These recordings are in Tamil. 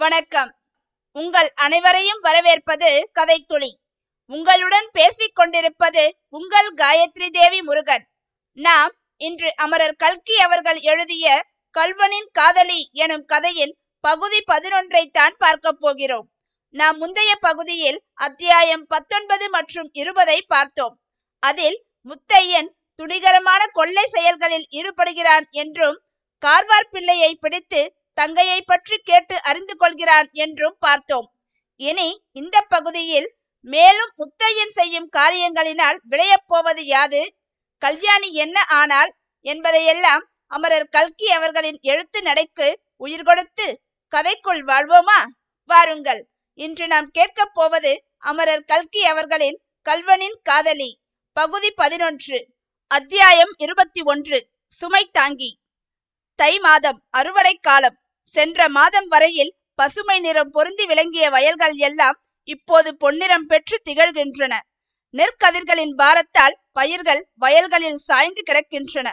வணக்கம். உங்கள் அனைவரையும் வரவேற்பது கதைத்துளி. உங்களுடன் பேசிக் கொண்டிருப்பது உங்கள் காயத்ரி தேவி முருகன். நாம் இன்று அமரர் கல்கி அவர்கள் எழுதிய கல்வனின் காதலி எனும் கதையின் பகுதி பதினொன்றை தான் பார்க்க போகிறோம். நாம் முந்தைய பகுதியில் அத்தியாயம் பத்தொன்பது மற்றும் இருபதை பார்த்தோம். அதில் முத்தையன் துணிகரமான கொள்ளை செயல்களில் ஈடுபடுகிறான் என்றும் கார்வார் பிள்ளையை பிடித்து தங்கையை பற்றி கேட்டு அறிந்து கொள்கிறான் என்றும் பார்த்தோம். இனி இந்த பகுதியில் மேலும் முத்தையன் செய்யும் காரியங்களினால் விளையப் போவது யாது? கல்யாணி என்ன ஆனால் என்பதையெல்லாம் அமரர் கல்கி அவர்களின் எழுத்து நடைக்கு உயிர் கொடுத்து கதைக்குள் வாழ்வோமா? வாருங்கள். இன்று நாம் கேட்கப் போவது அமரர் கல்கி அவர்களின் கல்வனின் காதலி. பகுதி பதினொன்று. அத்தியாயம் இருபத்தி ஒன்று. சுமை தாங்கி. தை மாதம் அறுவடை காலம். சென்ற மாதம் வரையில் பசுமை நிறம் பொருந்தி விளங்கிய வயல்கள் எல்லாம் இப்போது பொன்னிறம் பெற்று திகழ்கின்றன. நெற்கதிர்களின் பாரத்தால் பயிர்கள் வயல்களில் சாய்ந்து கிடக்கின்றன.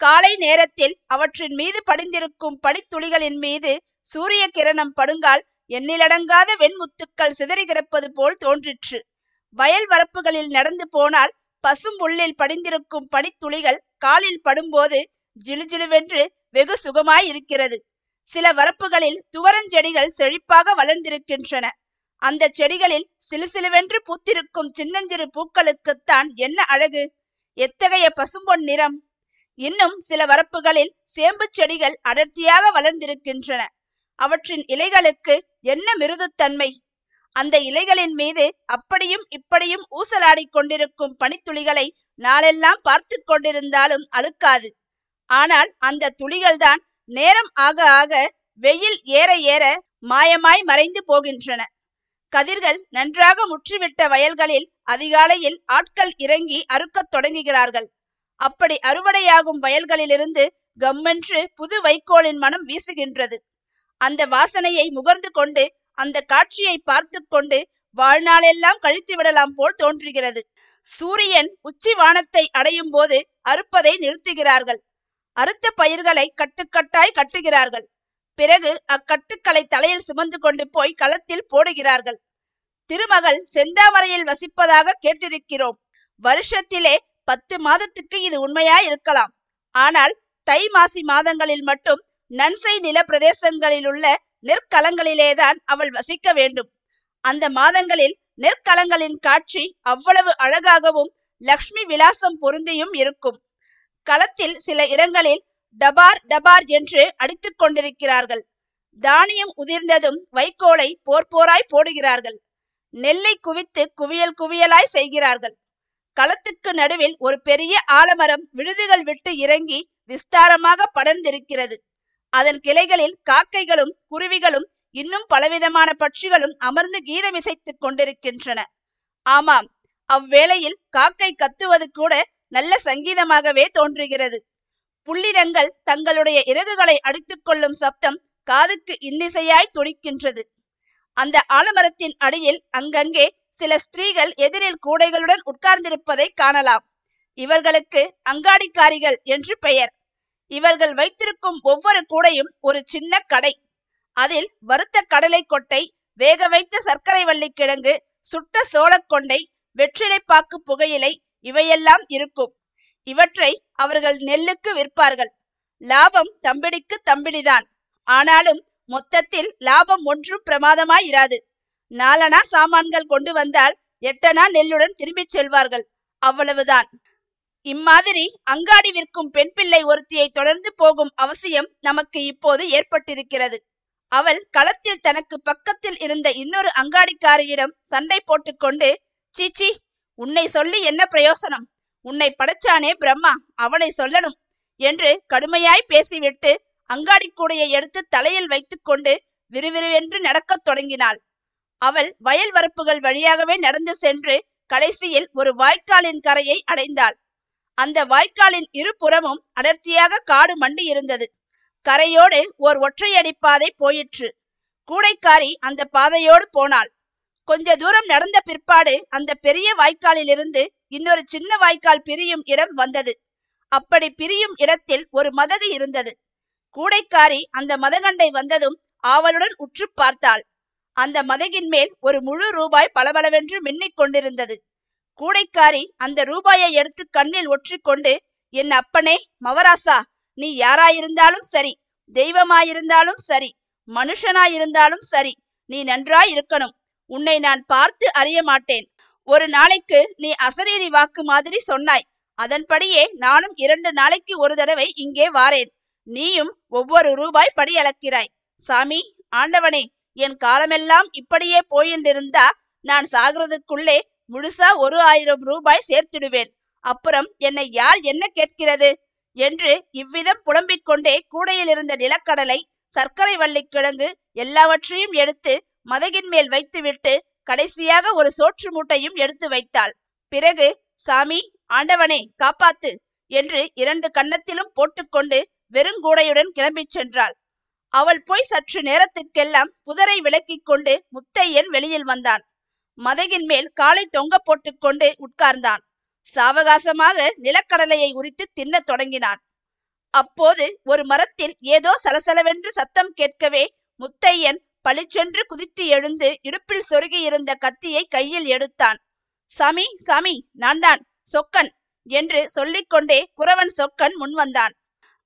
காலை நேரத்தில் அவற்றின் மீது படிந்திருக்கும் படித்துளிகளின் மீது சூரிய கிரணம் படுங்கால் எண்ணிலடங்காத வெண்முத்துக்கள் சிதறி கிடப்பது போல் தோன்றிற்று. வயல் வரப்புகளில் நடந்து போனால் பசும் உள்ளில் படிந்திருக்கும் பனித்துளிகள் காலில் படும்போது ஜிலுஜிலுவென்று வெகு சுகமாய் இருக்கிறது. சில வரப்புகளில் துவரஞ்செடிகள் செழிப்பாக வளர்ந்திருக்கின்றன. அந்த செடிகளில் சிலுசிலுவென்று பூத்திருக்கும் சின்னஞ்சிறு பூக்களுக்குத்தான் என்ன அழகு? எத்தகைய பசும்பொன் நிறம்? இன்னும் சில வரப்புகளில் சேம்பு செடிகள் அடர்த்தியாக வளர்ந்திருக்கின்றன. அவற்றின் இலைகளுக்கு என்ன மிருதுத்தன்மை? அந்த இலைகளின் மீது அப்படியும் இப்படியும் ஊசலாடிக் கொண்டிருக்கும் பனித்துளிகளை நாளெல்லாம் பார்த்து கொண்டிருந்தாலும் அழுக்காது. ஆனால் அந்த துளிகள்தான் நேரம் ஆக ஆக வெயில் ஏற ஏற மாயமாய் மறைந்து போகின்றன. கதிர்கள் நன்றாக முற்றிவிட்ட வயல்களில் அதிகாலையில் ஆட்கள் இறங்கி அறுக்கத் தொடங்குகிறார்கள். அப்படி அறுவடையாகும் வயல்களிலிருந்து கம்மென்று புது வைக்கோலின் மனம் வீசுகின்றது. அந்த வாசனையை முகர்ந்து கொண்டு அந்த காட்சியை பார்த்து கொண்டு வாழ்நாளெல்லாம் கழித்து விடலாம் போல் தோன்றுகிறது. சூரியன் உச்சி வானத்தை அடையும் போது அறுப்பதை நிறுத்துகிறார்கள். அறுத்த பயிர்களை கட்டுக்கட்டாய் கட்டுகிறார்கள். பிறகு அக்கட்டுக்களை தலையில் சுமந்து கொண்டு போய் களத்தில் போடுகிறார்கள். திருமகள் செந்தாமரையில் வசிப்பதாக கேட்டிருக்கிறோம். வருஷத்திலே பத்து மாதத்துக்கு இது உண்மையா இருக்கலாம் ஆனால் தை மாசி மாதங்களில் மட்டும் நன்சை நில பிரதேசங்களில் உள்ள நெற்களங்களிலேதான் அவள் வசிக்க வேண்டும். அந்த மாதங்களில் நெற்களங்களின் காட்சி அவ்வளவு அழகாகவும் லக்ஷ்மி விலாசம் பொருந்தியும் இருக்கும். களத்தில் சில இடங்களில் டபார் டபார் என்று அடித்துக் கொண்டிருக்கிறார்கள். தானியம் உதிர்ந்ததும் வைக்கோலை போர் போராய் போடுகிறார்கள். நெல்லை குவித்து குவியல் குவியலாய் செய்கிறார்கள். களத்துக்கு நடுவில் ஒரு பெரிய ஆலமரம் விழுதுகள் விட்டு இறங்கி விஸ்தாரமாக படர்ந்திருக்கிறது. அதன் கிளைகளில் காக்கைகளும் குருவிகளும் இன்னும் பலவிதமான பட்சிகளும் அமர்ந்து கீதமிசைத்துக் கொண்டிருக்கின்றன. ஆமாம் அவ்வேளையில் காக்கை கத்துவது கூட நல்ல சங்கீதமாகவே தோன்றுகிறது. புள்ளிடங்கள் தங்களுடைய இறகுகளை அடித்துக் கொள்ளும் சப்தம் காதுக்கு இன்னிசையாய் துடிக்கின்றது. அந்த ஆலமரத்தின் அடியில் அங்கங்கே சில ஸ்திரீகள் எதிரில் கூடைகளுடன் உட்கார்ந்திருப்பதை காணலாம். இவர்களுக்கு அங்காடிக்காரிகள் என்று பெயர். இவர்கள் வைத்திருக்கும் ஒவ்வொரு கூடையும் ஒரு சின்ன கடை. அதில் வறுத்த கடலை கொட்டை வேக வைத்த சர்க்கரை வள்ளி கிழங்கு சுட்ட சோளக்கொண்டை வெற்றிலைப்பாக்கு புகையிலை இவையெல்லாம் இருக்கும். இவற்றை அவர்கள் நெல்லுக்கு விற்பார்கள். லாபம் தம்பிடிக்கு தம்பிடிதான். ஆனாலும் மொத்தத்தில் லாபம் ஒன்றும் பிரமாதமாய் இராது நாலனா சாமான்கள் கொண்டு வந்தால் எட்டனா நெல்லுடன் திரும்பிச் செல்வார்கள். அவ்வளவுதான். இம்மாதிரி அங்காடி விற்கும் பெண் பிள்ளை ஒருத்தியை தொடர்ந்து போகும் அவசியம் நமக்கு இப்போது ஏற்பட்டிருக்கிறது. அவள் களத்தில் தனக்கு பக்கத்தில் இருந்த இன்னொரு அங்காடிக்காரியிடம் சண்டை போட்டுக்கொண்டு சீச்சி உன்னை சொல்லி என்ன பிரயோசனம்? உன்னை படைச்சானே பிரம்மா அவனை சொல்லணும் என்று கடுமையாய் பேசிவிட்டு அங்காடி கூடையை எடுத்து தலையில் வைத்துக்கொண்டு விறுவிறுவென்று நடக்கத் தொடங்கினாள். அவள் வயல் வரப்புகள் வழியாகவே நடந்து சென்று கடைசியில் ஒரு வாய்க்காலின் கரையை அடைந்தாள். அந்த வாய்க்காலின் இருபுறமும் அடர்த்தியாக காடு மண்டி இருந்தது. கரையோடு ஓர் ஒற்றையடி பாதை போயிற்று. கூடைக்காரி அந்த பாதையோடு போனாள். கொஞ்ச தூரம் நடந்த பிற்பாடு அந்த பெரிய வாய்க்காலிலிருந்து இன்னொரு சின்ன வாய்க்கால் பிரியும் இடம் வந்தது. அப்படி பிரியும் இடத்தில் ஒரு மதகு இருந்தது. கூடைக்காரி அந்த மதகண்டை வந்ததும் ஆவலுடன் உற்று பார்த்தாள். அந்த மதகின் மேல் ஒரு முழு ரூபாய் பளபளவென்று மின்னிக் கொண்டிருந்தது. கூடைக்காரி அந்த ரூபாயை எடுத்து கண்ணில் ஒற்றிக்கொண்டு என் அப்பனே மவராசா நீ யாராயிருந்தாலும் சரி தெய்வமாயிருந்தாலும் சரி மனுஷனாயிருந்தாலும் சரி நீ நன்றாய் இருக்கணும் உன்னை நான் பார்த்து அறிய மாட்டேன். ஒரு நாளைக்கு நீ அசரீரி வாக்கு மாதிரி சொன்னாய். அதன்படியே நானும் இரண்டு நாளைக்கு ஒரு தடவை இங்கே வாரேன். நீயும் ஒவ்வொரு ரூபாய் படி அளக்கிறாய். சாமி ஆண்டவனே என் காலமெல்லாம் இப்படியே போயின்றிருந்தா நான் சாகிறதுக்குள்ளே முழுசா ஒரு ஆயிரம் ரூபாய் சேர்த்திடுவேன். அப்புறம் என்னை யார் என்ன கேட்கிறது? என்று இவ்விதம் புலம்பிக் கொண்டே கூடையில் இருந்த நிலக்கடலை சர்க்கரை வள்ளி கிழங்கு எல்லாவற்றையும் எடுத்து மதகின் மேல் வைத்துவிட்டு கடைசியாக ஒரு சோற்று மூட்டையும் எடுத்து வைத்தாள். பிறகு சாமி ஆண்டவனே காப்பாத்து என்று இரண்டு கன்னத்திலும் போட்டுக்கொண்டு வெறுங்கூடையுடன் கிளம்பிச் சென்றாள். அவள் போய் சற்று நேரத்துக்கெல்லாம் புதரை விளக்கிக் கொண்டு முத்தையன் வெளியில் வந்தான். மதகின் மேல் காலை தொங்க போட்டுக்கொண்டு உட்கார்ந்தான். சாவகாசமாக நிலக்கடலையை உரித்து தின்னத் தொடங்கினான். அப்போது ஒரு மரத்தில் ஏதோ சலசலவென்று சத்தம் கேட்கவே முத்தையன் பளிச்சென்று குதித்து எழுந்து இடுப்பில் சொருகியிருந்த கத்தியை கையில் எடுத்தான். சாமி சாமி நான் தான் சொக்கன் என்று சொல்லிக்கொண்டே குறவன் சொக்கன் முன் வந்தான்.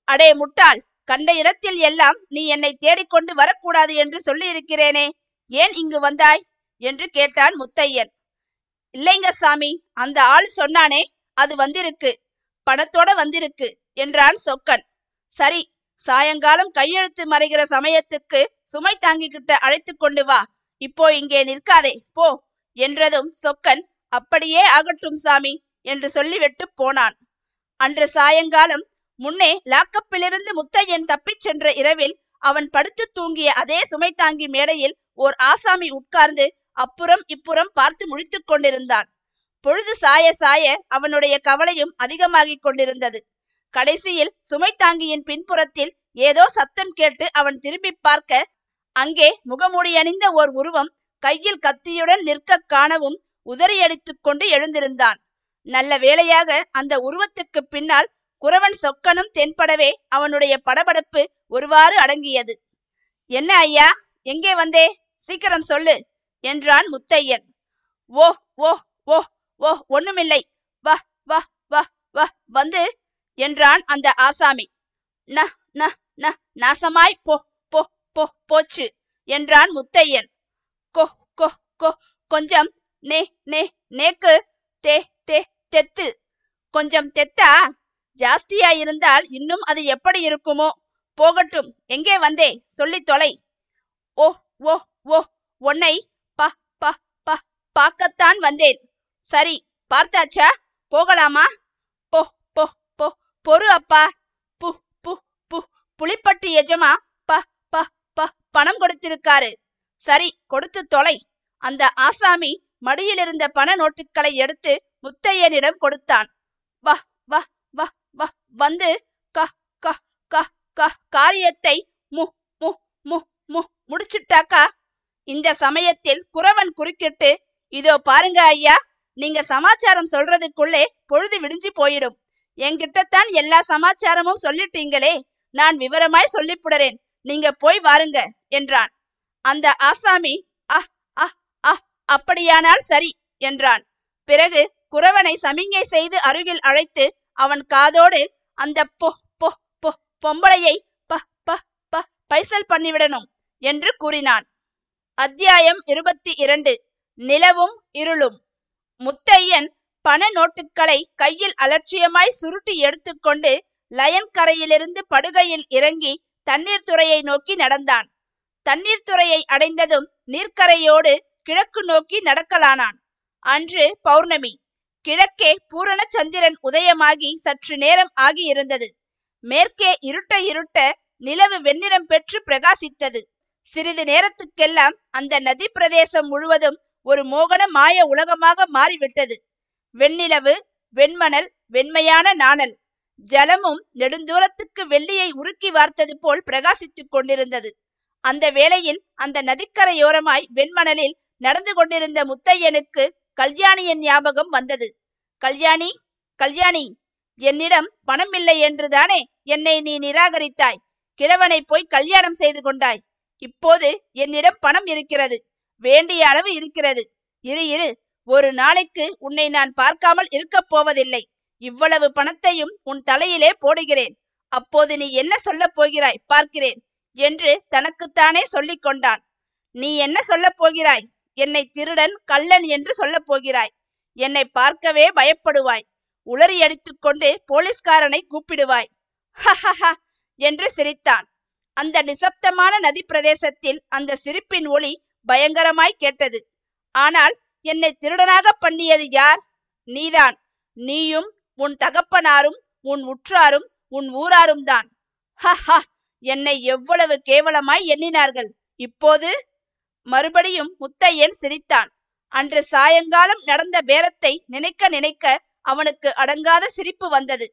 அடே முட்டாள் கண்ட இடத்தில் எல்லாம் நீ என்னை தேடிக்கொண்டு வரக்கூடாது என்று சொல்லியிருக்கிறேனே ஏன் இங்கு வந்தாய்? என்று கேட்டான் முத்தையன். இல்லைங்க சாமி அந்த ஆள் சொன்னானே அது வந்திருக்கு பணத்தோட வந்திருக்கு என்றான் சொக்கன். சரி சாயங்காலம் கையெழுத்து மறைகிற சமயத்துக்கு சுமை தாங்கிக்கிட்ட அழைத்து கொண்டு வா. இப்போ இங்கே நிற்காதே. போ. என்றதும் சொக்கன் அப்படியே ஆகட்டும் சாமி என்று சொல்லிவிட்டு போனான். அன்று சாயங்காலம் முன்னே லாக்கப்பிலிருந்து முத்தையன் தப்பிச் சென்ற இரவில் அவன் படுத்து தூங்கிய அதே சுமை தாங்கி மேடையில் ஓர் ஆசாமி உட்கார்ந்து அப்புறம் இப்புறம் பார்த்து முழித்துக் கொண்டிருந்தான். பொழுது சாய சாய அவனுடைய கவலையும் அதிகமாகிக் கொண்டிருந்தது. கடைசியில் சுமை தாங்கியின் பின்புறத்தில் ஏதோ சத்தம் கேட்டு அவன் திரும்பி பார்க்க அங்கே முகமூடியணிந்த ஓர் உருவம் கையில் கத்தியுடன் நிற்க காணவும் உதறியடித்துக் கொண்டு எழுந்திருந்தான். நல்ல வேளையாக அந்த உருவத்துக்கு பின்னால் குறவன் சொக்கனும் தென்படவே அவனுடைய படபடப்பு ஒருவாறு அடங்கியது. என்ன ஐயா எங்கே வந்தே? சீக்கிரம் சொல்லு என்றான் முத்தையன். ஓ ஓ ஓ ஓ ஒண்ணுமில்லை. வா வா வா வா வந்து என்றான் அந்த ஆசாமி. ந ந ந நாசமாய் போ போ போச்சு என்றான் முத்தையன். கொ கொ கொ கொஞ்சம் நே நே நேக்கு தே தே தெத்து. கொஞ்சம் தெத்தா? ஜாஸ்தியா இருந்தால் இன்னும் அது எப்படி இருக்குமோ? போகட்டும் எங்கே வந்தே சொல்லி தொலை. ஓ ஓ ஓ உன்னை ப ப ப பார்க்கத்தான் வந்தேன். சரி பார்த்தாச்சா? போகலாமா? போ போ போ பொறு அப்பா. பு பு பு புளிப்பட்டு எஜமா பணம் கொடுத்திருக்காரு. சரி கொடுத்து தொலை. அந்த ஆசாமி மடியில் இருந்த பண நோட்டுகளை எடுத்து முத்தையனிடம் கொடுத்தான். வா வா வா வா வந்து க க க க காரியத்தை மு மு மு மு முடிச்சிட்டாக்கா? இந்த சமயத்தில் குறவன் குறுக்கிட்டு இதோ பாருங்க ஐயா நீங்க சமாச்சாரம் சொல்றதுக்குள்ளே பொழுது விடிஞ்சு போயிடும். என்கிட்டத்தான் எல்லா சமாச்சாரமும் சொல்லிட்டீங்களே நான் விவரமாய் சொல்லிப்புடுறேன் நீங்க போய் வாருங்க என்றான். அந்த ஆசாமி அஹ் அஹ் அஹ் அப்படியானால் சரி என்றான். பிறகு குறவனை சமிங்கை செய்து அருகில் அழைத்து அவன் காதோடு அந்த பொ பொ பொ பொம்பளையை ப ப ப பைசல் பண்ணிவிடணும் என்று கூறினான். அத்தியாயம் இருபத்தி இரண்டு நிலவும் இருளும். முத்தையன் பண நோட்டுகளை கையில் அலட்சியமாய் சுருட்டி எடுத்துக்கொண்டு லயன் கரையிலிருந்து படுகையில் இறங்கி தண்ணீர் துறையை நோக்கி நடந்தான். தண்ணீர் துறையை அடைந்ததும் நீர்க்கரையோடு கிழக்கு நோக்கி நடக்கலானான். அன்று பௌர்ணமி. கிழக்கே பூரண சந்திரன் உதயமாகி சற்று நேரம் ஆகியிருந்தது. மேற்கே இருட்ட இருட்ட நிலவு வெண்ணிறம் பெற்று பிரகாசித்தது. சிறிது நேரத்துக்கெல்லாம் அந்த நதி பிரதேசம் முழுவதும் ஒரு மோகன மாய உலகமாக மாறிவிட்டது. வெண்ணிலவு வெண்மணல் வெண்மையான நாணல். ஜலமும் நெடுந்தூரத்துக்கு வெள்ளியை உருக்கி வார்த்தது போல் பிரகாசித்துக் கொண்டிருந்தது. அந்த வேளையில் அந்த நதிக்கரையோரமாய் வெண்மணலில் நடந்து கொண்டிருந்த முத்தையனுக்கு கல்யாணியின் ஞாபகம் வந்தது. கல்யாணி கல்யாணி என்னிடம் பணம் இல்லை என்றுதானே என்னை நீ நிராகரித்தாய். கிழவனை போய் கல்யாணம் செய்து கொண்டாய். இப்போது என்னிடம் பணம் இருக்கிறது. வேண்டிய அளவு இருக்கிறது. இரு இரு. ஒரு நாளைக்கு உன்னை நான் பார்க்காமல் இருக்கப் போவதில்லை. இவ்வளவு பணத்தையும் உன் தலையிலே போடுகிறேன். அப்போது நீ என்ன சொல்லப் போகிறாய்? பார்க்கிறேன் என்று தனக்குத்தானே சொல்லிக் கொண்டான். நீ என்ன சொல்லப் போகிறாய்? என்னை திருடன் கள்ளன் என்று சொல்லப் போகிறாய். என்னை பார்க்கவே பயப்படுவாய். உளறி அடித்துக் கொண்டு போலீஸ்காரனை கூப்பிடுவாய். ஹஹஹ என்று சிரித்தான். அந்த நிசப்தமான நதி பிரதேசத்தில் அந்த சிரிப்பின் ஒளி பயங்கரமாய் கேட்டது. ஆனால் என்னை திருடனாக பண்ணியது யார்? நீதான். நீயும் உன் தகப்பனாரும் உன் உற்றாரும் உன் ஊராரும் தான். ஹஹா என்னை எவ்வளவு கேவலமாய் எண்ணினார்கள். இப்போது மறுபடியும் முத்தையன் சிரித்தான். அன்று சாயங்காலம் நடந்த பேரத்தை நினைக்க நினைக்க அவனுக்கு அடங்காத சிரிப்பு வந்தது.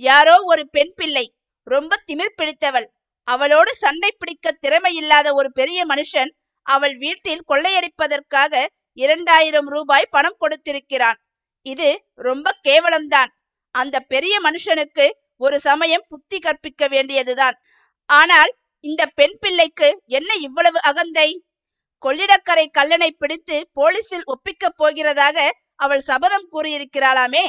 யாரோ ஒரு பெண் பிள்ளை ரொம்ப திமிர் பிடித்தவள். அவளோடு சண்டை பிடிக்க திறமையில்லாத ஒரு பெரிய மனுஷன் அவள் வீட்டில் கொள்ளையடிப்பதற்காக இரண்டாயிரம் ரூபாய் பணம் கொடுத்திருக்கிறான். இது ரொம்ப கேவலம்தான். அந்த பெரிய மனுஷனுக்கு ஒரு சமயம் புத்தி கற்பிக்க வேண்டியதுதான். ஆனால் இந்த பெண் பிள்ளைக்கு என்ன இவ்வளவு அகந்தை? கொள்ளிடக்கரை கல்லனை பிடித்து போலீசில் ஒப்பிக்கப் போகிறதாக அவள் சபதம் கூறியிருக்கிறாளாமே.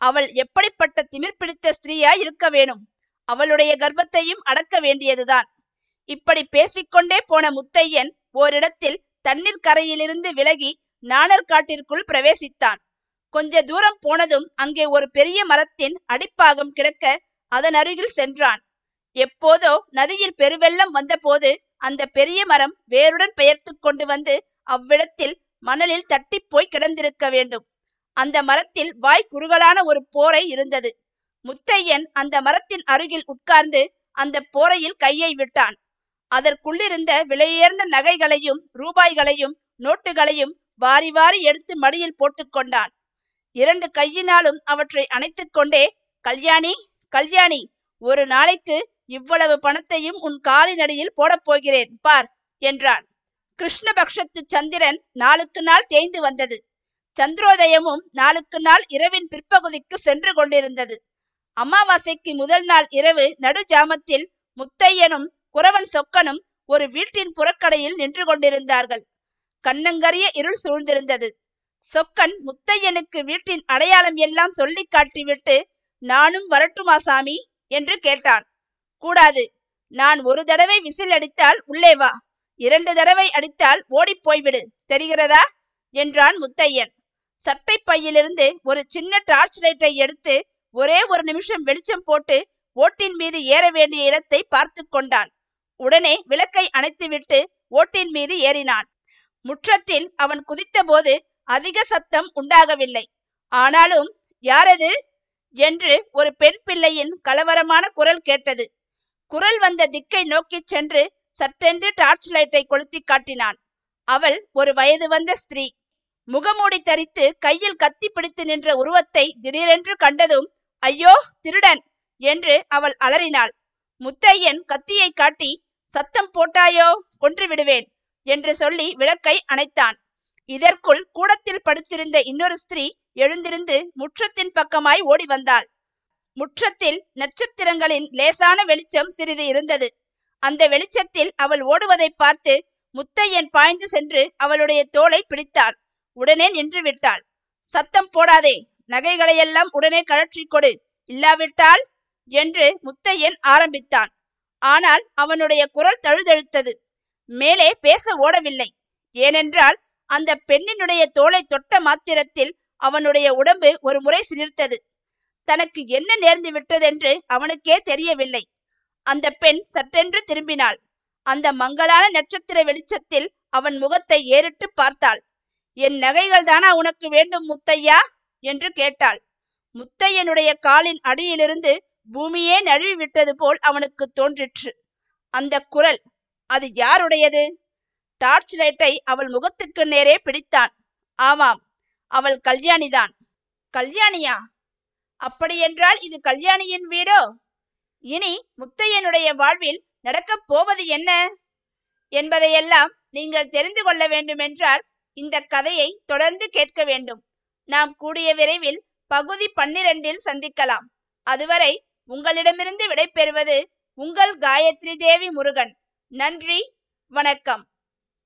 அவள் எப்படிப்பட்ட திமிர் பிடித்த ஸ்திரீயா இருக்க வேணும்? அவளுடைய கர்ப்பத்தையும் அடக்க வேண்டியதுதான். இப்படி பேசிக்கொண்டே போன முத்தையன் ஓரிடத்தில் தண்ணீர் கரையிலிருந்து விலகி நாணர்காட்டிற்குள் பிரவேசித்தான். கொஞ்ச தூரம் போனதும் அங்கே ஒரு பெரிய மரத்தின் அடிப்பாகம் கிடக்க அதன் அருகில் சென்றான். எப்போதோ நதியில் பெருவெள்ளம் வந்தபோது அந்த பெரிய மரம் வேருடன் பெயர்த்து கொண்டு வந்து அவ்விடத்தில் மணலில் தட்டி போய் கிடந்திருக்க வேண்டும். அந்த மரத்தில் வாய் குறுகலான ஒரு போரை இருந்தது. முத்தையன் அந்த மரத்தின் அருகில் உட்கார்ந்து அந்த போரையில் கையை விட்டான். அதற்குள்ளிருந்த விலையுயர்ந்த நகைகளையும் ரூபாய்களையும் நோட்டுகளையும் வாரி வாரி எடுத்து மடியில் போட்டுக்கொண்டான் இரண்டு கையினாலும் அவற்றை அணைத்துக் கொண்டே கல்யாணி கல்யாணி ஒரு நாளைக்கு இவ்வளவு பணத்தையும் உன் காலினடியில் போடப் போகிறேன் பார் என்றான். கிருஷ்ணபக்ஷத்து சந்திரன் நாளுக்கு நாள் தேய்ந்து வந்தது. சந்திரோதயமும் நாளுக்கு நாள் இரவின் பிற்பகுதிக்கு சென்று கொண்டிருந்தது. அமாவாசைக்கு முதல் நாள் இரவு நடு ஜாமத்தில் முத்தையனும் குறவன் சொக்கனும் ஒரு வீட்டின் புறக்கடையில் நின்று கொண்டிருந்தார்கள். கண்ணங்கரிய இருள் சூழ்ந்திருந்தது. சொக்கன் முத்தையனுக்கு வீட்டின் அடையாளம் எல்லாம் சொல்லி காட்டிவிட்டு நானும் வரட்டுமா சாமி? என்று கேட்டான். கூடாது. நான் ஒரு தடவை விசில் அடித்தால் உள்ளே வா. இரண்டு தடவை அடித்தால் ஓடிப் போய்விடு. தெரிகிறதா? என்றான் முத்தையன். சட்டை பையிலிருந்து ஒரு சின்ன டார்ச் லைட்டை எடுத்து ஒரே ஒரு நிமிஷம் வெளிச்சம் போட்டு ஓட்டின் மீது ஏற வேண்டிய இடத்தை பார்த்து கொண்டான். உடனே விளக்கை அணைத்துவிட்டு ஓட்டின் மீது ஏறினான். முற்றத்தில் அவன் குதித்தபோது அதிக சத்தம் உண்டாகவில்லை. ஆனாலும் யாரது? என்று ஒரு பெண் பிள்ளையின் கலவரமான குரல் கேட்டது. குரல் வந்த திக்கை நோக்கிச் சென்று சட்டென்று டார்ச் லைட்டை கொளுத்தி காட்டினான். அவள் ஒரு வயது வந்த ஸ்திரீ. முகமூடி தரித்து கையில் கத்தி பிடித்து நின்ற உருவத்தை திடீரென்று கண்டதும் ஐயோ திருடன்! என்று அவள் அலறினாள். முத்தையன் கத்தியை காட்டி சத்தம் போட்டாயோ கொன்று விடுவேன் என்று சொல்லி விளக்கை அணைத்தான். இதற்குள் கூடத்தில் படுத்திருந்த இன்னொரு ஸ்திரீ எழுந்திருந்து முற்றத்தின் பக்கமாய் ஓடி வந்தாள் முற்றத்தில் நட்சத்திரங்களின் லேசான வெளிச்சம் சிறிது இருந்தது. அந்த வெளிச்சத்தில் அவள் ஓடுவதை பார்த்து முத்தையன் பாய்ந்து சென்று அவளுடைய தோலை பிடித்தான் உடனே நின்று விட்டாள். சத்தம் போடாதே நகைகளையெல்லாம் உடனே கழற்றி கொடு. இல்லாவிட்டால் என்று முத்தையன் ஆரம்பித்தான். ஆனால் அவனுடைய குரல் தழுதழுத்தது. மேலே பேச ஓடவில்லை. ஏனென்றால் அந்த பெண்ணினுடைய தோலை தொட்ட மாத்திரத்தில் அவனுடைய உடம்பு ஒரு முறை சிலிர்த்தது. தனக்கு என்ன நேர்ந்து விட்டதென்று அவனுக்கே தெரியவில்லை. அந்த பெண் சட்டென்று திரும்பினாள். அந்த மங்களான நட்சத்திர வெளிச்சத்தில் அவன் முகத்தை ஏறிட்டு பார்த்தாள். என் நகைகள் தானா உனக்கு வேண்டும் முத்தையா? என்று கேட்டாள். முத்தையனுடைய காலின் அடியிலிருந்து பூமியே நழுவி விட்டது போல் அவனுக்கு தோன்றிற்று. அந்த குரல் அது யாருடையது? டார்ச் லைட்டை அவள் முகத்துக்கு நேரே பிடித்தான். ஆமாம் அவள் கல்யாணிதான். கல்யாணியா? அப்படியென்றால் இது கல்யாணியின் வீடோ? இனி முத்தையனுடைய வாழ்வில் நடக்கப் போவது என்ன? என்பதையெல்லாம் நீங்கள் தெரிந்து கொள்ள வேண்டுமென்றால் இந்த கதையை தொடர்ந்து கேட்க வேண்டும். நாம் கூடிய விரைவில் பகுதி பன்னிரண்டில் சந்திக்கலாம். அதுவரை உங்களிடமிருந்து விடைபெறுவது உங்கள் காயத்ரி தேவி முருகன். நன்றி வணக்கம்.